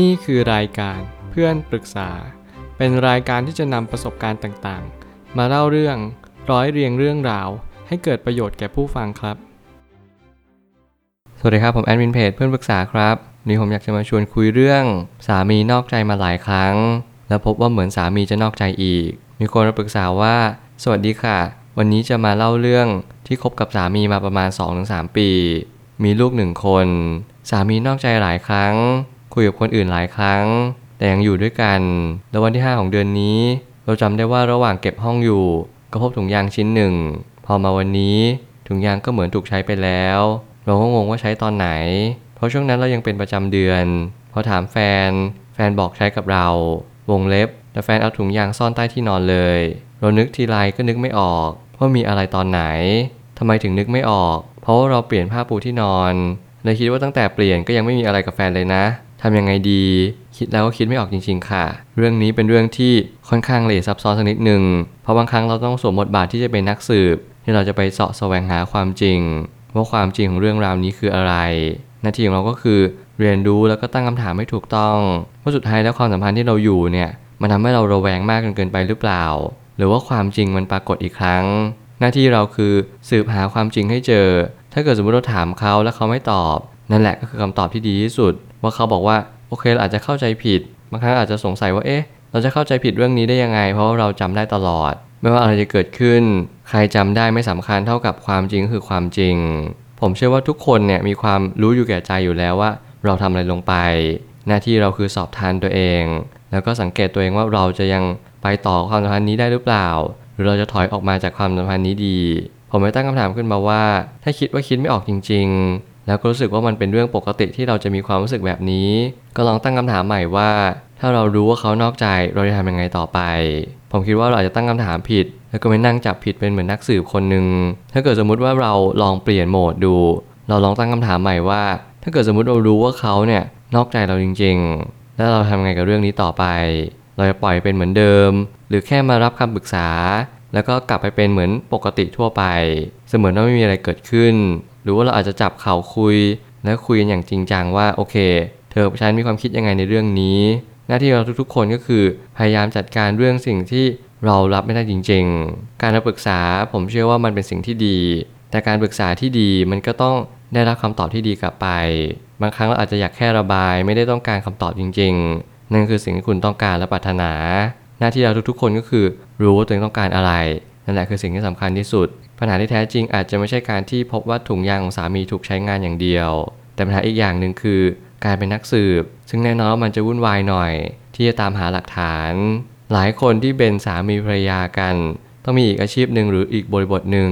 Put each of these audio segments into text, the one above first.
นี่คือรายการเพื่อนปรึกษา เป็นรายการที่จะนำประสบการณ์ต่างๆ มาเล่าเรื่องร้อยเรียงเรื่องราว ให้เกิดประโยชน์แก่ผู้ฟังครับ สวัสดีครับ ผมแอดมินเพจเพื่อนปรึกษาครับวันนี้ผมอยากจะมาชวนคุยเรื่อง สามีนอกใจมาหลายครั้ง แล้วพบว่าเหมือนสามีจะนอกใจอีก มีคนมาปรึกษาว่า สวัสดีค่ะ วันนี้จะมาเล่าเรื่องที่คบกับสามีมาประมาณ 2-3 ปี มีลูกหนึ่งคน สามีนอกใจหลายครั้ง คุยกับคนอื่นหลายครั้ง แต่ยังอยู่ด้วยกัน แล้ววันที่ 5 ของเดือนนี้ เราจำได้ว่าระหว่างเก็บห้องอยู่ ก็พบถุงยางชิ้นหนึ่ง พอมาวันนี้ถุงยางก็เหมือนถูกใช้ไปแล้ว เราก็งงว่าใช้ตอนไหน เพราะช่วงนั้นเรายังเป็นประจำเดือนพอถามแฟน แฟนบอกใช้กับเรา วงเล็บ แต่แฟนเอาถุงยางซ่อนใต้ที่นอนเลย เรานึกทีไรก็นึกไม่ออกว่ามีอะไรตอนไหนทำไมถึงนึกไม่ออก เพราะว่าเราเปลี่ยนผ้าปูที่นอนเลยคิดว่าตั้งแต่เปลี่ยนก็ยังไม่มีอะไรกับแฟนเลยนะ ทำยังไงดี คิดแล้วก็คิดไม่ออกจริง ๆ ค่ะ เรื่องนี้เป็นเรื่องที่ค่อนข้างละเอียดซับซ้อนสักนิดหนึ่งเพราะบางครั้งเราต้องสวมบทบาทที่จะเป็นนักสืบ ที่เราจะไปเสาะแสวงหาความจริง ว่าความจริงของเรื่องราวนี้คืออะไร หน้าที่ของเราก็คือเรียนรู้แล้วก็ตั้งคำถามให้ถูกต้องว่าสุดท้ายแล้วความสัมพันธ์ที่เราอยู่เนี่ยมันทำให้เราระแวงมากจนเกินไปหรือเปล่า หรือว่าความจริงมันปรากฏอีกครั้ง หน้าที่เราคือสืบหาความจริงให้เจอ ถ้าเกิดสมมติเราถามเขาแล้วเขาไม่ตอบ นั่นแหละก็คือคำตอบที่ดีที่สุด ว่าเขาบอกว่าโอเคเราอาจจะเข้าใจผิดบางครั้งอาจจะสงสัยว่าเอ๊ะเราจะเข้าใจผิดเรื่องนี้ได้ยังไง เพราะาเราจำได้ตลอด ไม่ว่าอะไรจะเกิดขึ้น ใครจำได้ไม่สำคัญเท่ากับความจริงคือความจริง ผมเชื่อว่าทุกคนเนี่ยมีความรู้อยู่แก่ใจอยู่แล้วว่า เราทำอะไรลงไป หน้าที่เราคือสอบทานตัวเอง แล้วก็สังเกตตัวเองว่าเราจะยังไปต่อความสัมพันธ์นี้ได้หรือเปล่า หรือเราจะถอยออกมาจากความสัมพันธ์นี้ดี ผมไม่ตั้งคำถามขึ้นมาว่า ถ้าคิดว่าคิดไม่ออกจริง ๆ แล้วก็รู้สึกว่ามันเป็นเรื่องปกติที่เราจะมีความรู้สึกแบบนี้ ก็ลองตั้งคำถามใหม่ว่า ถ้าเรารู้ว่าเขานอกใจเราจะทำยังไงต่อไป ผมคิดว่าเราอาจจะตั้งคำถามผิด แล้วก็ไปนั่งจับผิดเป็นเหมือนนักสืบคนหนึ่งถ้าเกิดสมมุติว่าเราลองเปลี่ยนโหมดดู เราลองตั้งคำถามใหม่ว่า ถ้าเกิดสมมุติเรารู้ว่าเขาเนี่ยนอกใจเราจริง ๆ แล้วเราทำไงกับเรื่องนี้ต่อไป เราจะปล่อยเป็นเหมือนเดิม หรือแค่มารับคำปรึกษา แล้วก็กลับไปเป็นเหมือนปกติทั่วไป เสมือนว่าไม่มีอะไรเกิดขึ้น หรือว่าเราอาจจะจับเข่าคุย แล้วคุยกันอย่างจริงจังว่าโอเค เธอฉันมีความคิดยังไงในเรื่องนี้ หน้าที่เราทุกๆ คนก็คือพยายามจัดการเรื่องสิ่งที่เรารับไม่ได้จริง ๆ การปรึกษาผมเชื่อว่ามันเป็นสิ่งที่ดี แต่การปรึกษาที่ดีมันก็ต้องได้รับคำตอบที่ดีกลับไป บางครั้งเราอาจจะอยากแค่ระบาย ไม่ได้ต้องการคำตอบจริง ๆ นั่นคือสิ่งที่คุณต้องการและปรารถนา หน้าที่เราทุกๆ คนก็คือรู้ว่าตัวเองต้องการอะไร นั่นแหละคือสิ่งที่สำคัญที่สุด ปัญหาที่แท้จริงอาจจะไม่ใช่การที่พบว่าถุงยางของสามีถูกใช้งานอย่างเดียว แต่ปัญหาอีกอย่างหนึ่งคือ การเป็นนักสืบ ซึ่งแน่นอนว่ามันจะวุ่นวายหน่อย ที่จะตามหาหลักฐาน หลายคนที่เป็นสามีภรรยากัน ต้องมีอีกอาชีพหนึ่งหรืออีกบริบทหนึ่ง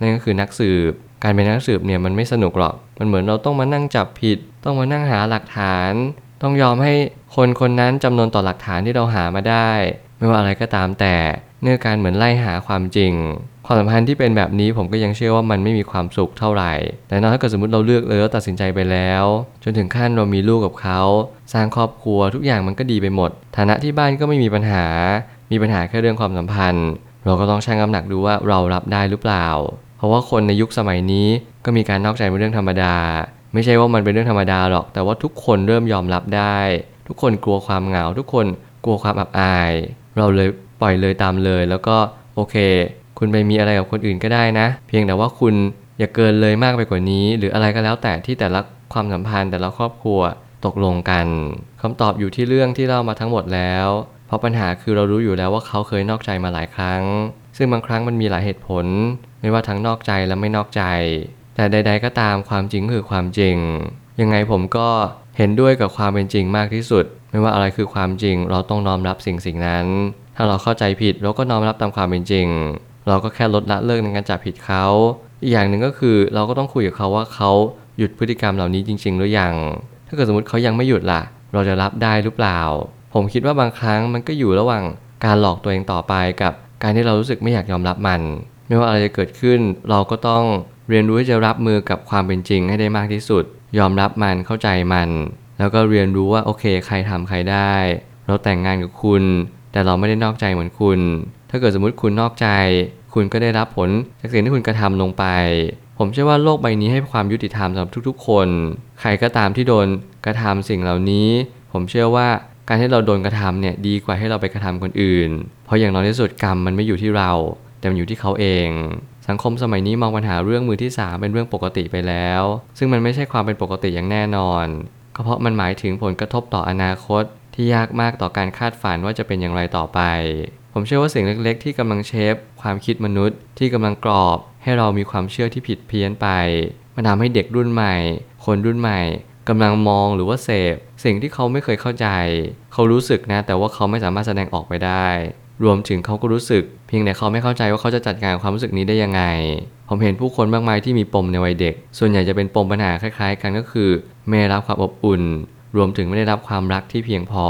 นั่นก็คือนักสืบ การเป็นนักสืบเนี่ยมันไม่สนุกหรอก มันเหมือนเราต้องมานั่งจับผิด ต้องมานั่งหาหลักฐาน ต้องยอมให้คนคนนั้นจำนวนต่อหลักฐานที่เราหามาได้ ไม่ว่าอะไรก็ตามแต่ เนื่องการเหมือนไล่หาความจริง ความสัมพันธ์ที่เป็นแบบนี้ผมก็ยังเชื่อว่ามันไม่มีความสุขเท่าไหร่ แต่นถ้าเกิดสมมติเราเลือกเลยแล้วตัดสินใจไปแล้ว จนถึงขั้นเรามีลูกกับเขา สร้างครอบครัวทุกอย่างมันก็ดีไปหมด ฐานะที่บ้านก็ไม่มีปัญหา มีปัญหาแค่เรื่องความสัมพันธ์ เราก็ต้องชั่งน้ำหนักดูว่าเรารับได้หรือเปล่า เพราะว่าคนในยุคสมัยนี้ก็มีการนอกใจเป็นเรื่องธรรมดา ไม่ใช่ว่ามันเป็นเรื่องธรรมดาหรอก แต่ว่าทุกคนเริ่มยอมรับได้ ทุกคนกลัวความเหงา ทุกคนกลัวความอับอาย เราเลย ปล่อยเลยตามเลย แล้วก็โอเค คุณไปมีอะไรกับคนอื่นก็ได้นะ เพียงแต่ว่าคุณอย่าเกินเลยมากไปกว่านี้ หรืออะไรก็แล้วแต่ที่แต่ละความสัมพันธ์แต่ละครอบครัวตกลงกันคำตอบอยู่ที่เรื่องที่เล่ามาทั้งหมดแล้ว เพราะปัญหาคือเรารู้อยู่แล้วว่าเขาเคยนอกใจมาหลายครั้ง ซึ่งบางครั้งมันมีหลายเหตุผล ไม่ว่าทั้งนอกใจและไม่นอกใจ แต่ใด ๆ ก็ตามความจริงคือความจริง ยังไงผมก็เห็นด้วยกับความเป็นจริงมากที่สุด ไม่ว่าอะไรคือความจริงเราต้องน้อมรับสิ่งสิ่งนั้น ถ้าเราเข้าใจผิดเราก็น้อมรับตามความเป็นจริง เราก็แค่ลดละเลิกในการจับผิดเขา อีกอย่างหนึ่งก็คือเราก็ต้องคุยกับเขาว่าเขาหยุดพฤติกรรมเหล่านี้จริง ๆ หรือยัง ถ้าเกิดสมมติเขายังไม่หยุดล่ะ เราจะรับได้หรือเปล่า ผมคิดว่าบางครั้งมันก็อยู่ระหว่างการหลอกตัวเองต่อไปกับการที่เรารู้สึกไม่อยากยอมรับมัน ไม่ว่าอะไรจะเกิดขึ้น เราก็ต้องเรียนรู้ที่จะรับมือกับความเป็นจริงให้ได้มากที่สุด ยอมรับมันเข้าใจมัน แล้วก็เรียนรู้ว่าโอเค ใครทำใครได้ เราแต่งงานกับคุณ แต่เราไม่ได้นอกใจเหมือนคุณ ถ้าเกิดสมมติคุณนอกใจ คุณก็ได้รับผลจากสิ่งที่คุณกระทำลงไป ผมเชื่อว่าโลกใบนี้ให้ความยุติธรรมสำหรับทุกๆ คน ใครก็ตามที่โดนกระทำสิ่งเหล่านี้ ผมเชื่อว่าการที่เราโดนกระทำเนี่ยดีกว่าให้เราไปกระทำคนอื่น เพราะอย่างน้อยที่สุดกรรมมันไม่อยู่ที่เรา แต่มันอยู่ที่เขาเอง สังคมสมัยนี้มองปัญหาเรื่องมือที่สามเป็นเรื่องปกติไปแล้ว ซึ่งมันไม่ใช่ความเป็นปกติอย่างแน่นอนก็เพราะมันหมายถึงผลกระทบต่ออนาคต ที่ยากมากต่อการคาดฝันว่าจะเป็นอย่างไรต่อไป ผมเชื่อว่าสิ่งเล็กๆ ที่กำลังเชฟ ความคิดมนุษย์ที่กำลังกรอบ ให้เรามีความเชื่อที่ผิดเพี้ยนไป มันทำให้เด็กรุ่นใหม่ คนรุ่นใหม่กำลังมองหรือว่าเสพ สิ่งที่เขาไม่เคยเข้าใจ เขารู้สึกนะ แต่ว่าเขาไม่สามารถแสดงออกไปได้ รวมถึงเขาก็รู้สึก เพียงแต่เขาไม่เข้าใจว่าเขาจะจัดการความรู้สึกนี้ได้ยังไง ผมเห็นผู้คนมากมายที่มีปมในวัยเด็ก ส่วนใหญ่จะเป็นปมปัญหาคล้าย ๆ กันก็คือ ไม่รับความอบอุ่น รวมถึงไม่ได้รับความรักที่เพียงพอ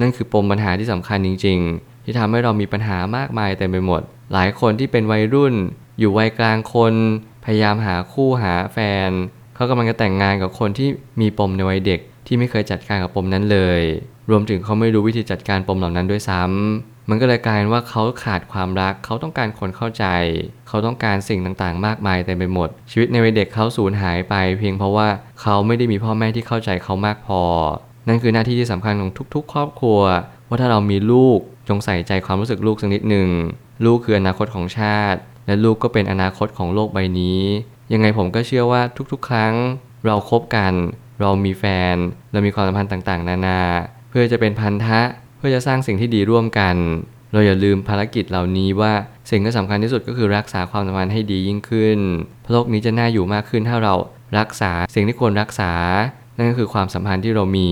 นั่นคือปมปัญหาที่สำคัญจริง ๆ ที่ทำให้เรามีปัญหามากมายเต็มไปหมด หลายคนที่เป็นวัยรุ่น อยู่วัยกลางคน พยายามหาคู่หาแฟน เขากำลังจะแต่งงานกับคนที่มีปมในวัยเด็กที่ไม่เคยจัดการกับปมนั้นเลย รวมถึงเขาไม่รู้วิธีจัดการปมเหล่านั้นด้วยซ้ำ มันก็เลยกลายเป็นว่าเขาขาดความรัก เขาต้องการคนเข้าใจ เขาต้องการสิ่งต่างๆ มากมายเต็มไปหมด ชีวิตในวัยเด็กเขาสูญหายไป เพียงเพราะว่าเขาไม่ได้มีพ่อแม่ที่เข้าใจเขามากพอ นั่นคือหน้าที่ที่สำคัญของทุก ๆ ครอบครัว ว่าถ้าเรามีลูกจงใส่ใจความรู้สึกลูกสักนิดหนึ่ง ลูกคืออนาคตของชาติ และลูกก็เป็นอนาคตของโลกใบนี้ ยังไงผมก็เชื่อว่าทุกๆ ครั้ง เราคบกัน เรามีแฟน เรามีความสัมพันธ์ต่างๆ นานา เพื่อจะเป็นพันธะ พื่อจะสร้างสิ่งที่ดีร่วมกัน เราอย่าลืมภารกิจเหล่านี้ว่าสิ่งที่สำคัญที่สุดก็คือรักษาความสัมพันธ์ให้ดียิ่งขึ้นโลกนี้จะน่าอยู่มากขึ้นถ้าเรารักษาสิ่งที่ควรรักษา นั่นก็คือความสัมพันธ์ที่เรามี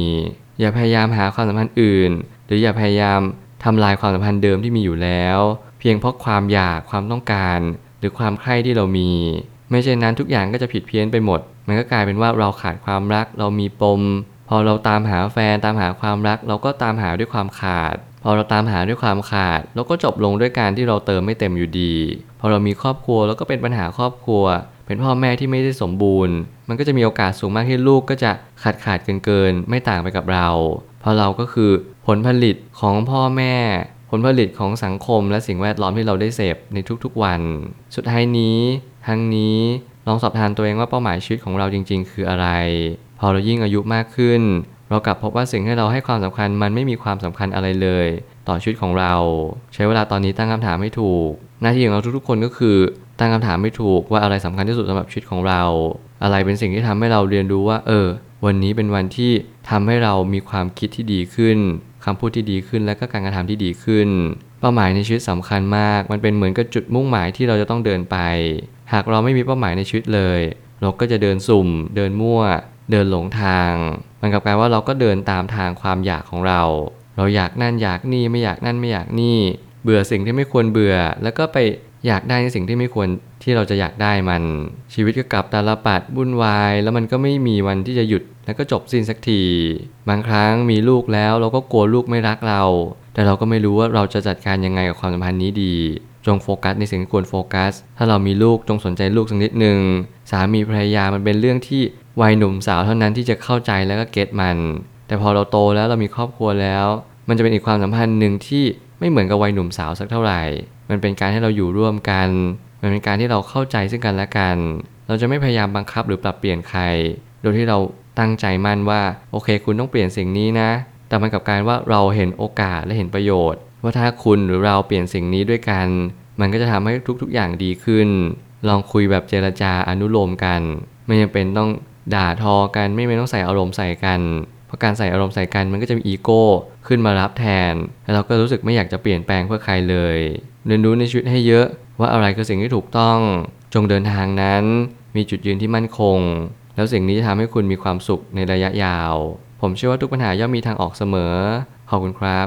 อย่าพยายามหาความสัมพันธ์อื่น หรืออย่าพยายามทำลายความสัมพันธ์เดิมที่มีอยู่แล้ว เพียงเพราะความอยากความต้องการ หรือความใคร่ที่เรามี ไม่เช่นนั้นทุกอย่างก็จะผิดเพี้ยนไปหมด มันก็กลายเป็นว่าเราขาดความรักเรามีปม พอเราตามหาแฟนตามหาความรัก เราก็ตามหาด้วยความขาด พอเราตามหาด้วยความขาด เราก็จบลงด้วยการที่เราเติมไม่เต็มอยู่ดี พอเรามีครอบครัวแล้วก็เป็นปัญหาครอบครัว เป็นพ่อแม่ที่ไม่ได้สมบูรณ์ มันก็จะมีโอกาสสูงมากที่ลูกก็จะขาดขาดเกินเกินๆไม่ต่างไปกับเรา เพราะเราก็คือผลผลิตของพ่อแม่ ผลผลิตของสังคมและสิ่งแวดล้อมที่เราได้เสพในทุกๆวัน สุดท้ายนี้ ทั้งนี้ลองสอบทานตัวเองว่าเป้าหมายชีวิตของเราจริง ๆ คืออะไร พอเรายิ่งอายุมากขึ้น เรากลับพบว่าสิ่งที่เราให้ความสำคัญมันไม่มีความสำคัญอะไรเลย ต่อชีวิตของเรา ใช้เวลาตอนนี้ตั้งคำถามให้ถูก หน้าที่ของเราทุกๆคนก็คือ ตั้งคำถามไม่ถูกว่าอะไรสำคัญที่สุดสำหรับชีวิตของเรา อะไรเป็นสิ่งที่ทำให้เราเรียนรู้ว่า เออ วันนี้เป็นวันที่ทำให้เรามีความคิดที่ดีขึ้นคำพูดที่ดีขึ้นและก็การกระทำที่ดีขึ้น เป้าหมายในชีวิตสำคัญมาก มันเป็นเหมือนกับจุดมุ่งหมายที่เราจะต้องเดินไป หากเราไม่มีเป้าหมายในชีวิตเลย เราก็จะเดินสุ่ม เดินมั่ว เดินหลงทาง มันกลับกลายว่าเราก็เดินตามทางความอยากของเรา เราอยากนั่นอยากนี่ไม่อยากนั่นไม่อยากนี่ เบื่อสิ่งที่ไม่ควรเบื่อ แล้วก็ไปอยากได้ในสิ่งที่ไม่ควรที่เราจะอยากได้มัน ชีวิตก็กลับตาลปัดวุ่นวาย แล้วมันก็ไม่มีวันที่จะหยุดแล้วก็จบสิ้นสักทีบางครั้งมีลูกแล้วเราก็กลัวลูกไม่รักเรา แต่เราก็ไม่รู้ว่าเราจะจัดการยังไงกับความสัมพันธ์นี้ดี จงโฟกัสในสิ่งที่ควรโฟกัส ถ้าเรามีลูกจงสนใจลูกสักนิดหนึ่ง สามีภรรยามันเป็นเรื่องที่วัยหนุ่มสาวเท่านั้นที่จะเข้าใจแล้วก็เก็ตมัน แต่พอเราโตแล้วเรามีครอบครัวแล้ว มันจะเป็นอีกความสัมพันธ์หนึ่งที่ไม่เหมือนกับวัยหนุ่มสาวสักเท่าไหร่ มันเป็นการให้เราอยู่ร่วมกัน มันเป็นการที่เราเข้าใจซึ่งกันและกัน เราจะไม่พยายามบังคับหรือปรับเปลี่ยนใคร โดยที่เราตั้งใจมั่นว่าโอเค คุณต้องเปลี่ยนสิ่งนี้นะ แต่มันกับการว่าเราเห็นโอกาสและเห็นประโยชน์ ว่าถ้าคุณหรือเราเปลี่ยนสิ่งนี้ด้วยกัน มันก็จะทำให้ทุก ๆ อย่างดีขึ้น ลองคุยแบบเจรจาอนุโลมกัน ไม่จำเป็นต้องด่าทอกันไม่จำเป็นต้องใส่อารมณ์ใส่กัน เพราะการใส่อารมณ์ใส่กันมันก็จะมีอีโก้ขึ้นมารับแทน แล้วเราก็รู้สึกไม่อยากจะเปลี่ยนแปลงเพื่อใครเลย เรียนรู้ในชีวิตให้เยอะว่าอะไรคือสิ่งที่ถูกต้อง จงเดินทางนั้น มีจุดยืนที่มั่นคง แล้วสิ่งนี้จะทำให้คุณมีความสุขในระยะยาว ผมเชื่อว่าทุกปัญหาย่อมมีทางออกเสมอ ขอบคุณครับ